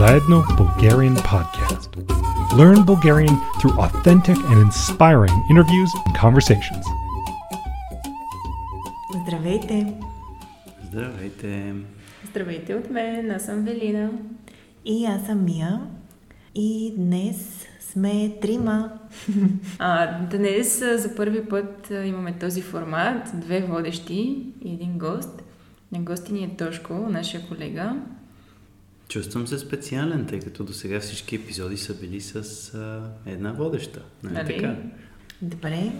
Zajedno Bulgarian podcast. Learn Bulgarian through authentic and inspiring interviews and conversations. Здравейте! Здравейте! Здравейте от мен, аз съм Велина. И аз съм Мия. И днес сме трима. А, днес за първи път имаме този формат. Две водещи и един гост. На гости ни е Тошко, нашия колега. Чувствам се специален, тъй като до сега всички епизоди са били с а, една водеща. Нали, нали? така? Добре.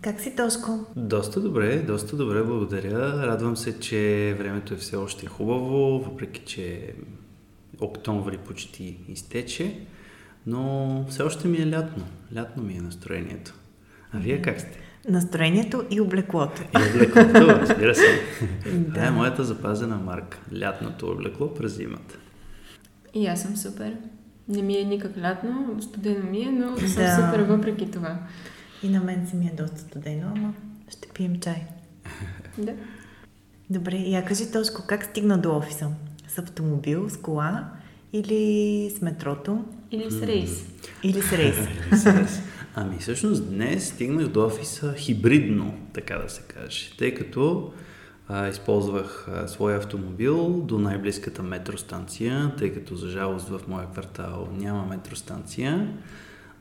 Как си, Тошко? Доста добре, доста добре, благодаря. Радвам се, че времето е все още хубаво, въпреки че октомври почти изтече, но все още ми е лятно. Лятно ми е настроението. А вие как сте? Настроението и облеклото. И облеклото, разбира се. Да. Това е моята запазена марка. Лятното облекло през зимата. И аз съм супер. Не ми е никак лятно, студено ми е, но съм Да. супер въпреки това. И на мен си ми е доста студено, ама ще пием чай. Да. Добре, я кажи, Тошко, как стигна до офиса? С автомобил, с кола или с метрото? Или с рейс. Или с рейс? Ами всъщност днес стигнах до офиса хибридно, така да се каже, тъй като а, използвах а, своя автомобил до най-близката метростанция, тъй като за жалост в моя квартал няма метростанция,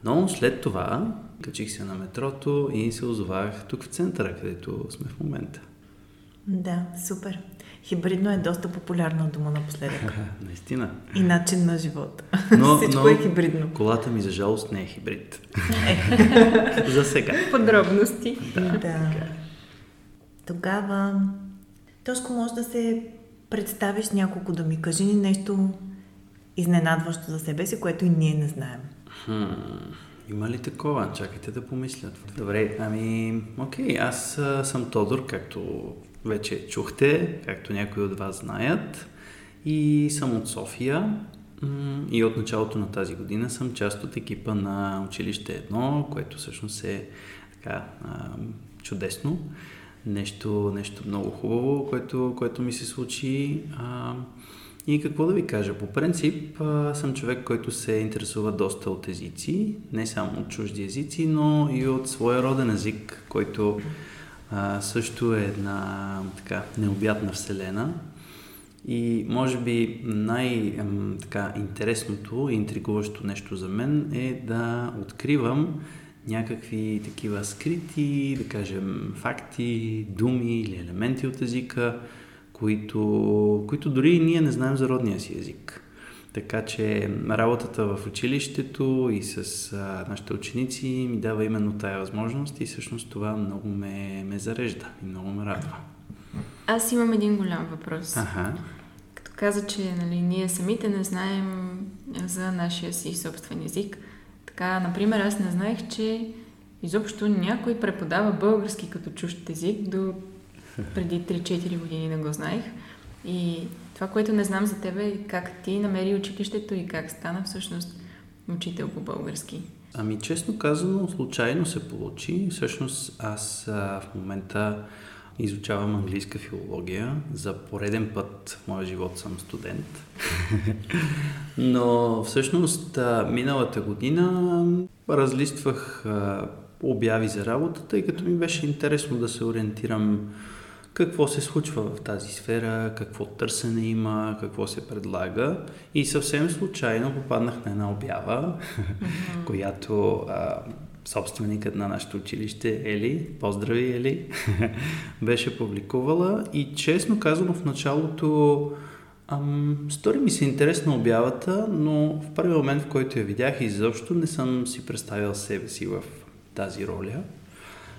но след това качих се на метрото и се озовах тук в центъра, където сме в момента. да, супер. Хибридно е доста популярна дума напоследък. Наистина. И начин на живота. Но, Всичко но е хибридно. колата ми за жалост не е хибрид. за сега. Подробности. Да. Тогава, Тошко, може да се представиш няколко думи. Кажи ни нещо изненадващо за себе си, което и ние не знаем. Хм, има ли такова? Чакайте да помислят. Добре, ами, окей, аз съм Тодор, както вече чухте, както някои от вас знаят. И съм от София. И от началото на тази година съм част от екипа на училище 1, което всъщност е така чудесно. Нещо, нещо много хубаво, което, което ми се случи. А, и какво да ви кажа? По принцип а, съм човек, който се интересува доста от езици, не само от чужди езици, но и от своя роден език, който а, също е една така необятна вселена. И може би най-интересното и интригуващо нещо за мен е да откривам някакви такива скрити, да кажем, факти, думи или елементи от езика, които, които дори и ние не знаем за родния си език. Така че работата в училището и с а, нашите ученици ми дава именно тая възможност и всъщност това много ме, ме зарежда и много ме радва. Аз имам един голям въпрос. Аха. Като каза, че нали, ние самите не знаем за нашия си собствен език. Така, например, аз не знаех, че изобщо някой преподава български като чужд език. До преди 3-4 години не го знаех. И това, което не знам за тебе е как ти намери училището и как стана всъщност учител по български. Ами честно казано, случайно се получи. Всъщност аз а, в момента изучавам английска филология. За пореден път в моя живот съм студент. Но всъщност миналата година разлиствах обяви за работа, тъй като ми беше интересно да се ориентирам какво се случва в тази сфера, какво търсене има, какво се предлага. И съвсем случайно попаднах на една обява, която а, собственикът на нашето училище Ели, поздрави Ели, беше публикувала и честно казано в началото ам, стори ми се интересна обявата, но в първи момент, в който я видях изобщо не съм си представил себе си в тази роля.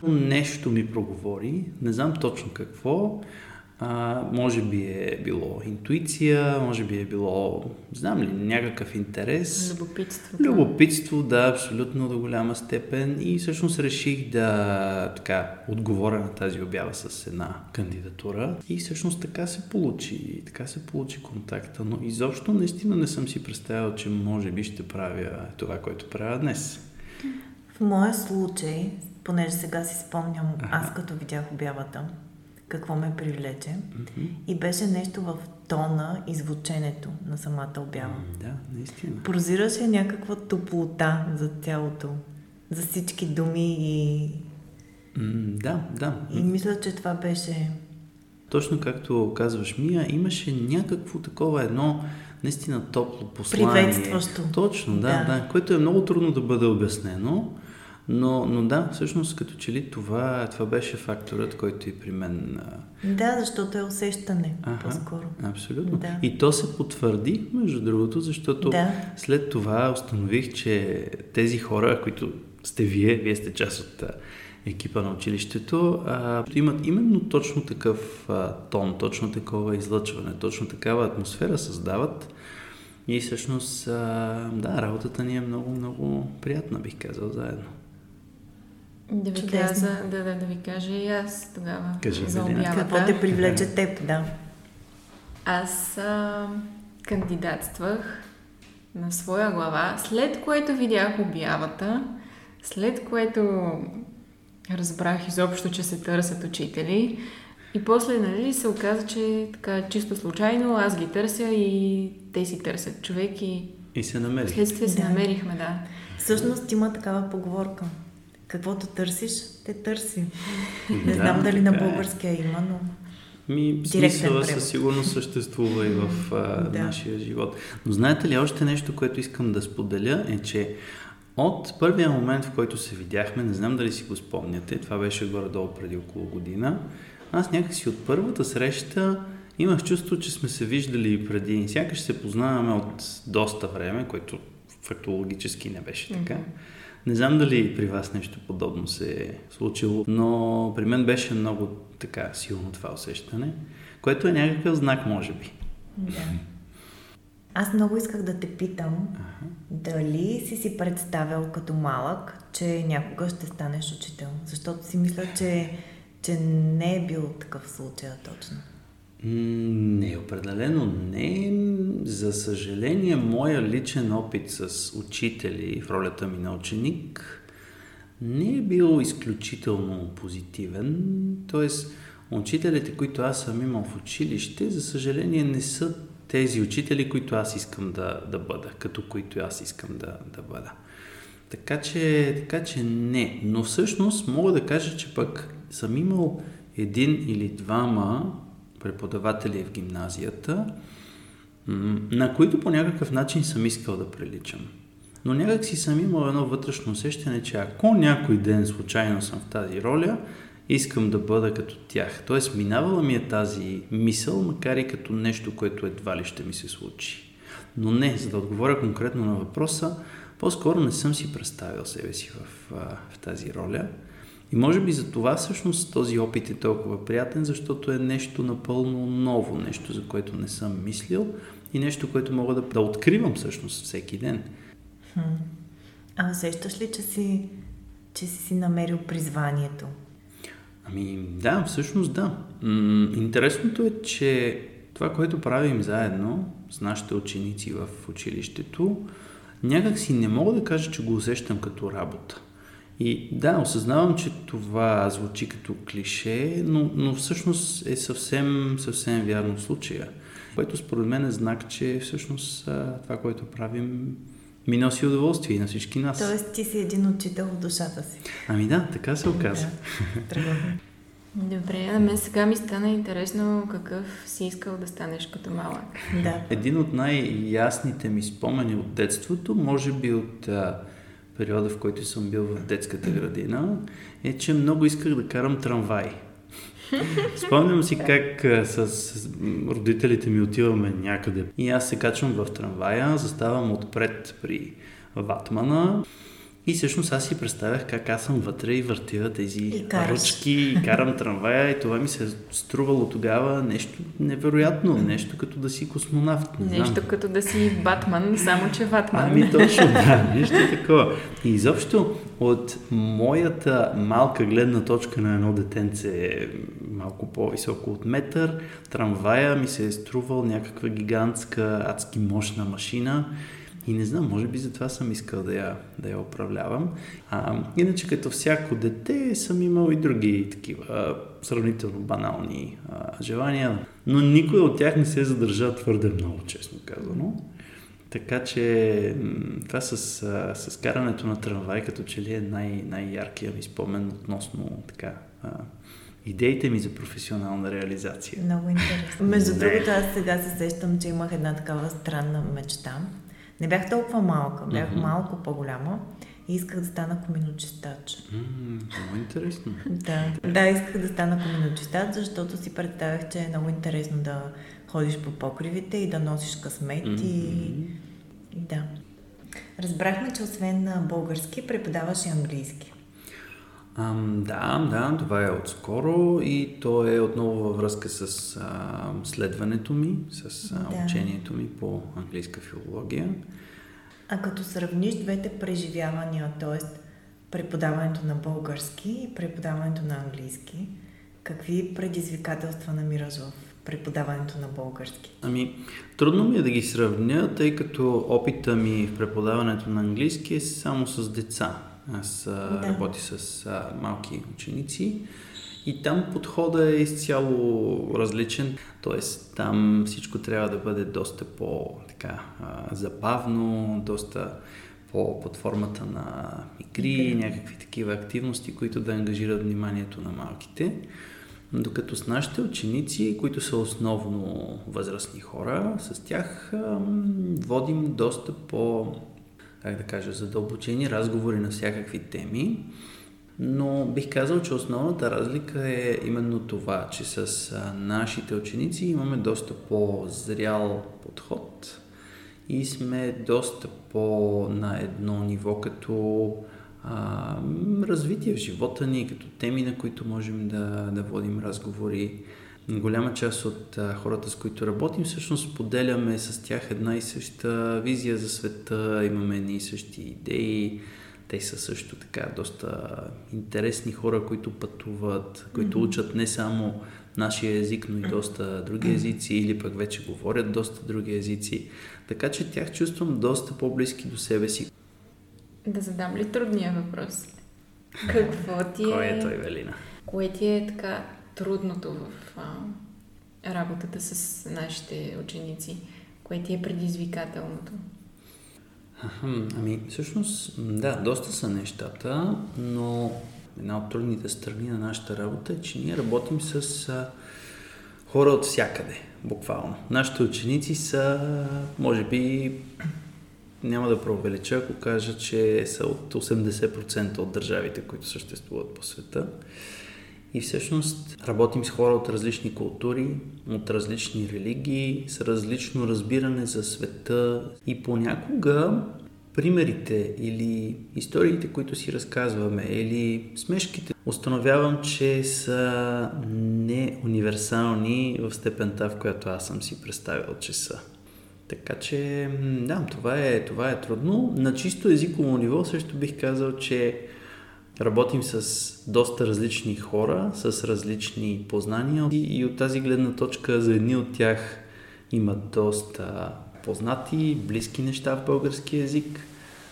Нещо ми проговори, не знам точно какво. А, може би е било интуиция, може би е било, знам ли, някакъв интерес. Любопитство. Любопитство, да, абсолютно до голяма степен. И всъщност реших да така отговоря на тази обява с една кандидатура. И всъщност така се получи. Така се получи контакта. Но изобщо наистина не съм си представил, че може би ще правя това, което правя днес. В моя случай, понеже сега си спомням, аз като видях обявата, какво ме привлече. Мгм. И беше нещо в тона и звученето на самата обява. М, Да, наистина. Прозираше някаква топлота за цялото, за всички думи и, М, Да, да. и мисля, че това беше... Точно както казваш, Мия, имаше някакво такова едно наистина топло послание. Приветстващо. Точно, да, Да. да, което е много трудно да бъде обяснено. Но, но да, всъщност като че ли това, това беше факторът, който и при мен... Да, защото е усещане Аха. по-скоро. Абсолютно. Да. И то се потвърди, между другото, защото Да. след това установих, че тези хора, които сте вие, вие сте част от екипа на училището, а, имат именно точно такъв а, тон, точно такова излъчване, точно такава атмосфера създават. И всъщност, а, да, работата ни е много, много приятна, бих казал, заедно. Да ви, Чудесно. каза, да, да, да ви кажа и аз тогава Кажи, за обявата. Какво те привлече теб, да. Аз а, кандидатствах на своя глава, след което видях обявата, след което разбрах изобщо, че се търсят учители. И после, нали, се оказа, че така чисто случайно аз ги търся и те си търсят човек и И се намери. следствие се Да. намерихме, да. Всъщност има такава поговорка. Каквото търсиш, те търси. Не знам дали на е. българския има, но... Ми, смисъла със сигурност съществува и в а, Да. нашия живот. Но знаете ли, още нещо, което искам да споделя е, че от първия момент, в който се видяхме, не знам дали си го спомняте, това беше горе-долу преди около година, аз някакси от първата среща имах чувство, че сме се виждали и преди. Сякаш се познаваме от доста време, което фактологически не беше така. Не знам дали при вас нещо подобно се е случило, но при мен беше много така силно това усещане, което е някакъв знак, може би. Да. Аз много исках да те питам дали си си представял като малък, че някога ще станеш учител. Защото си мисля, че, че не е бил такъв случай точно. Не, определено не. За съжаление, моя личен опит с учители в ролята ми на ученик не е бил изключително позитивен. Тоест, учителите, които аз съм имал в училище, за съжаление не са тези учители, които аз искам да, да бъда, като които аз искам да, да бъда. Така че, така че не. Но всъщност мога да кажа, че пък съм имал един или двама преподаватели в гимназията, на които по някакъв начин съм искал да приличам. Но някак си съм имал едно вътрешно усещане, че ако някой ден случайно съм в тази роля, искам да бъда като тях. Тоест, минавала ми е тази мисъл, макар и като нещо, което едва ли ще ми се случи. Но не, за да отговоря конкретно на въпроса, по-скоро не съм си представил себе си в, в тази роля. И може би за това всъщност този опит е толкова приятен, защото е нещо напълно ново, нещо за което не съм мислил и нещо, което мога да, да откривам всъщност всеки ден. Хм. А усещаш ли, че си, че си си намерил призванието? Ами да, всъщност да. М- интересното е, че това, което правим заедно с нашите ученици в училището, някак си не мога да кажа, че го усещам като работа. И да, осъзнавам, че това звучи като клише, но, но всъщност е съвсем, съвсем вярно в случая. Което според мен е знак, че всъщност това, което правим, ми носи удоволствие и на всички нас. Тоест ти си един учител в душата си. Ами да, така се оказа. Да. Добре, на мен сега ми стана интересно какъв си искал да станеш като малък. Да. Един от най-ясните ми спомени от детството, може би от а, периода, в който съм бил в детската градина, е, че много исках да карам трамвай. Спомням си как с родителите ми отиваме някъде и аз се качвам в трамвая, заставам отпред при ватмана и всъщност аз си представях как аз съм вътре и въртя тези И ръчки и карам трамвая и това ми се е струвало тогава нещо невероятно, нещо като да си космонавт. Не знам. Нещо като да си Батман, само че Ватман. Ами точно, да, нещо такова. И изобщо от моята малка гледна точка на едно детенце малко по-високо от метър, трамвая ми се е струвал някаква гигантска, адски мощна машина И не знам, може би затова съм искал да я, да я управлявам. А, иначе като всяко дете съм имал и други такива сравнително банални а, желания, но никой от тях не се задържа твърде много, честно казано. Така че това с, с карането на трамвай като че ли е най- най-яркия ми спомен относно така, а, идеите ми за професионална реализация. Много интересно. Между другото, аз сега се сещам, че имах една такава странна мечта. Не бях толкова малка, бях mm-hmm. малко по-голяма и исках да стана коминочистач. Mm, много интересно. да, да, исках да стана коминочистач, защото си представях, че е много интересно да ходиш по покривите и да носиш късмет mm-hmm. и... да. Разбрахме, че освен на български преподаваш и английски. Ам, да, да, това е отскоро и то е отново във връзка с а, следването ми, с а, да. учението ми по английска филология. А като сравниш двете преживявания, т.е. преподаването на български и преподаването на английски, какви предизвикателства намираш в преподаването на български? Ами, трудно ми е да ги сравня, тъй като опита ми в преподаването на английски е само с деца. Аз да. работя с а, малки ученици и там подхода е изцяло различен, т.е. там всичко трябва да бъде доста по-забавно, доста по, под формата на игри, да. някакви такива активности, които да ангажират вниманието на малките. Докато с нашите ученици, които са основно възрастни хора, с тях водим доста по как да кажа, задълбочени разговори на всякакви теми, но бих казал, че основната разлика е именно това, че с нашите ученици имаме доста по-зрял подход и сме доста по-на едно ниво като а, развитие в живота ни, като теми, на които можем да, да водим разговори голяма част от а, хората, с които работим, всъщност споделяме с тях една и съща визия за света, имаме едни и същи идеи. Те са също така доста интересни хора, които пътуват, които mm-hmm. учат не само нашия език, но и доста други езици или пък вече говорят доста други езици. Така че тях чувствам доста по-близки до себе си. Да задам ли трудния въпрос? Какво ти е... Кой е той, Велина? Кое ти е така трудното в а, работата с нашите ученици? Кое ти е предизвикателното? Ами, всъщност, да, доста са нещата, но една от трудните страни на нашата работа е, че ние работим с а, хора от всякъде, буквално. Нашите ученици са, може би, няма да преувелича, ако кажа, че са от 80% от държавите, които съществуват по света. И всъщност работим с хора от различни култури, от различни религии, с различно разбиране за света и понякога примерите или историите, които си разказваме, или смешките, установявам, че са не универсални в степента, в която аз съм си представил, че са. Така че, да, това е, това е трудно. На чисто езиково ниво също бих казал, че Работим с доста различни хора, с различни познания и, и от тази гледна точка за едни от тях имат доста познати, близки неща в български язик.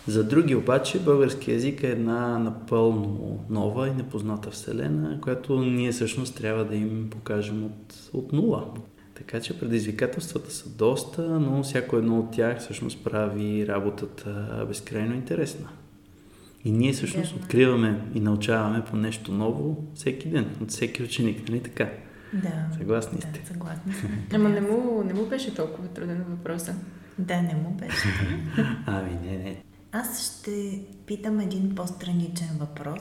За други обаче български язик е една напълно нова и непозната вселена, която ние всъщност трябва да им покажем от, от нула. Така че предизвикателствата са доста, но всяко едно от тях всъщност прави работата безкрайно интересна. И ние всъщност да. откриваме и научаваме по нещо ново всеки ден, от всеки ученик, нали така? Да. Съгласни сте? Да, съгласни сте. Ама не му, не му беше толкова труден въпроса. Да, не му беше. ами не, не. Аз ще питам един по-страничен въпрос.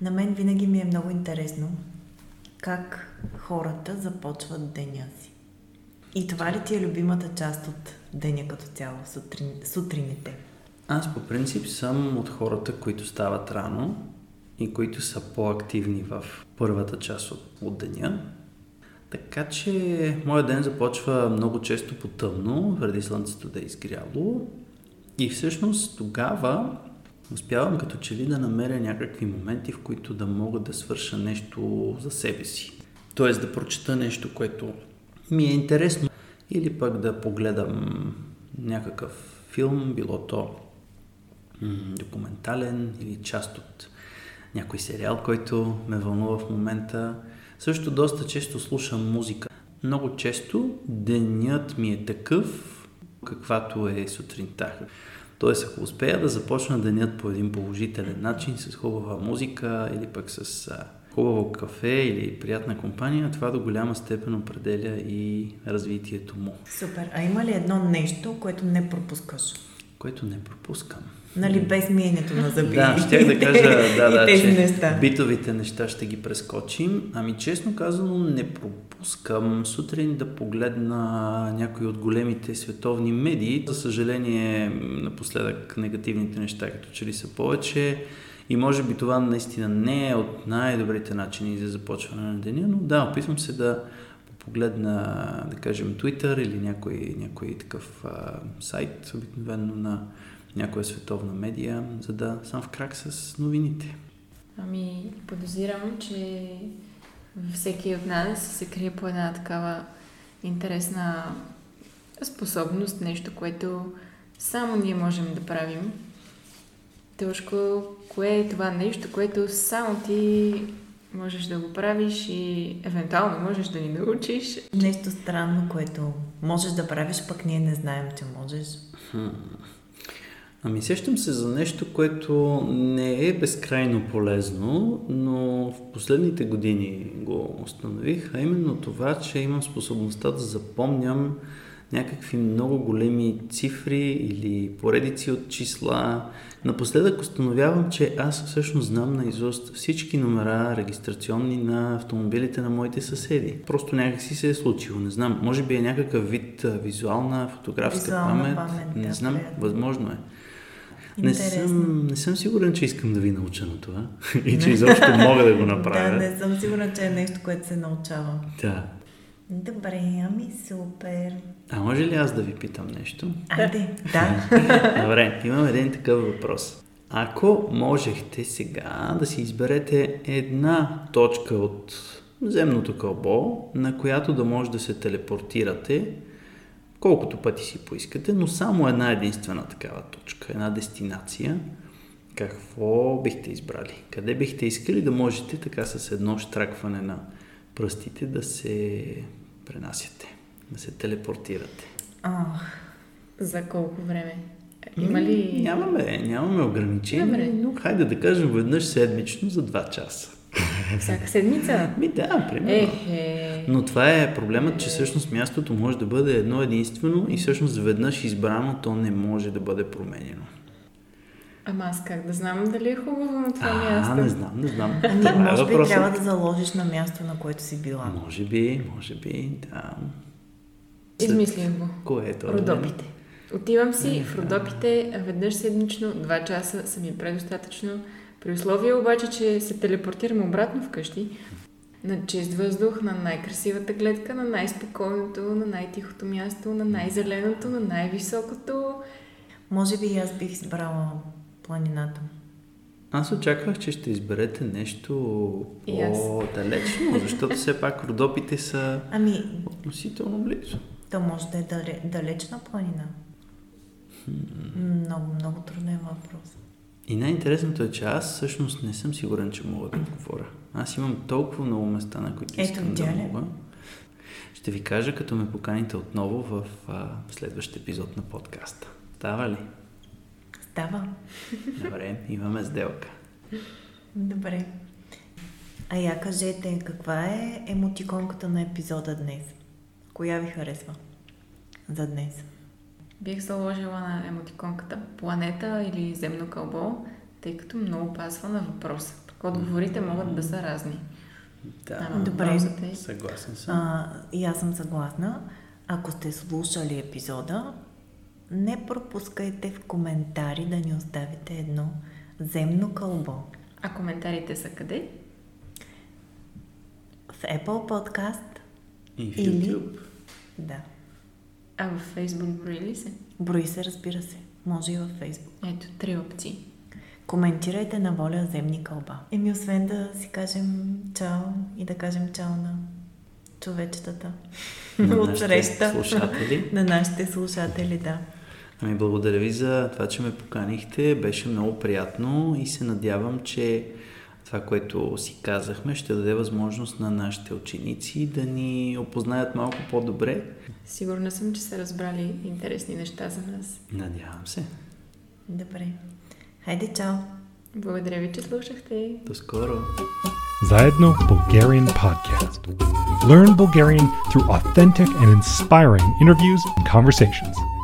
На мен винаги ми е много интересно как хората започват деня си. И това ли ти е любимата част от деня като цяло, сутрин, сутрините? Аз по принцип съм от хората, които стават рано и които са по-активни в първата част от, от деня. Така че моят ден започва много често по тъмно, преди слънцето да е изгряло. И всъщност тогава успявам като че ли да намеря някакви моменти, в които да мога да свърша нещо за себе си. Тоест да прочета нещо, което ми е интересно. Или пък да погледам някакъв филм, било то документален или част от някой сериал, който ме вълнува в момента. Също доста често слушам музика. Много често денят ми е такъв, каквато е сутринта. Тоест, ако успея да започна денят по един положителен начин, с хубава музика или пък с хубаво кафе или приятна компания, това до голяма степен определя и развитието му. Супер. А има ли едно нещо, което не пропускаш? Което не пропускам. Нали, без миенето на зъби. Да, ще да кажа, да, да, че неща. битовите неща ще ги прескочим. Ами честно казано не пропускам сутрин да погледна някои от големите световни медии. За съжаление, напоследък негативните неща като че ли са повече. И може би това наистина не е от най-добрите начини за започване на деня, но да, опитвам се да погледна, да кажем, Twitter или някой, някой такъв а, сайт, обикновено на някоя световна медия, за да съм в крак с новините. Ами, подозирам, че всеки от нас се крие по една такава интересна способност, нещо, което само ние можем да правим. Тошко, кое е това нещо, което само ти можеш да го правиш и евентуално можеш да ни научиш? Нещо странно, което можеш да правиш, пък ние не знаем, че можеш. Хм. Ами сещам се за нещо, което не е безкрайно полезно, но в последните години го установих, а именно това, че имам способността да запомням някакви много големи цифри или поредици от числа. Напоследък установявам, че аз всъщност знам наизуст всички номера регистрационни на автомобилите на моите съседи. Просто някак си се е случило, не знам. Може би е някакъв вид визуална фотографска Визуална памет. памет, не да, знам, приятно. възможно е. Не съм, не съм сигурен, че искам да ви науча на това и че изобщо мога да го направя. Да, не съм сигурна, че е нещо, което се научава. да. Добре, ами супер. А може ли аз да ви питам нещо? Айде, да. Добре, имам един такъв въпрос. Ако можехте сега да си изберете една точка от земното кълбо, на която да може да се телепортирате, колкото пъти си поискате, но само една единствена такава точка, една дестинация, какво бихте избрали? Къде бихте искали да можете така с едно штракване на пръстите да се пренасяте, да се телепортирате? Ах, За колко време? Има ли... М, Нямаме, нямаме ограничения, Добре. но хайде да кажем веднъж седмично за 2 часа. Всяка седмица? Ми да, примерно. Ехе. Но това е проблемът, че всъщност мястото може да бъде едно единствено и всъщност веднъж избрано то не може да бъде променено. Ама аз как да знам дали е хубаво на това А, място? не знам, не знам. ами Това е може би въпросът. трябва да заложиш на място, на което си била. Може би, може би, да. Измислих го. Кое е това? Родопите. Отивам си в Родопите веднъж седмично, два часа са ми предостатъчно. При условие обаче, че се телепортирам обратно вкъщи, на чист въздух, на най-красивата гледка, на най-спокойното, на най-тихото място, на най-зеленото, на най-високото. Може би и аз бих избрала планината. Аз очаквах, че ще изберете нещо по-далечно, защото все пак Родопите са Ами, относително близо. То може да е дале, далечна планина. Много, много труден въпрос. И най-интересното е, че аз всъщност не съм сигурен, че мога да отговоря. Аз имам толкова много места, на които Ето, искам да идеален. мога. Ще ви кажа, като ме поканите отново в а, следващ епизод на подкаста. Става ли? Става. Добре, имаме сделка. Добре. А я кажете, каква е емотиконката на епизода днес? Коя ви харесва за днес? Бих заложила на емотиконката планета или земно кълбо, тъй като много пасва на въпроса. Отговорите могат да са разни. Да, Ама Добре. е- съгласен съм. А, и аз съм съгласна. Ако сте слушали епизода, не пропускайте в коментари да ни оставите едно земно кълбо. А коментарите са къде? В Apple Podcast, И в или- YouTube. да. А във Фейсбук брои ли се? Брои се, разбира се. Може и във Facebook. Ето, три опции. Коментирайте на воля земни кълба. Еми, освен да си кажем чао и да кажем чао на човечетата На от нашите среща. слушатели. на нашите слушатели, да. Ами благодаря ви за това, че ме поканихте. Беше много приятно и се надявам, че това, което си казахме, ще даде възможност на нашите ученици да ни опознаят малко по-добре. Сигурна съм, че са разбрали интересни неща за нас. Надявам се. Добре. Хайде, чао! Благодаря ви, че слушахте. До скоро! Заедно Bulgarian Podcast. Learn Bulgarian through authentic and inspiring interviews and conversations.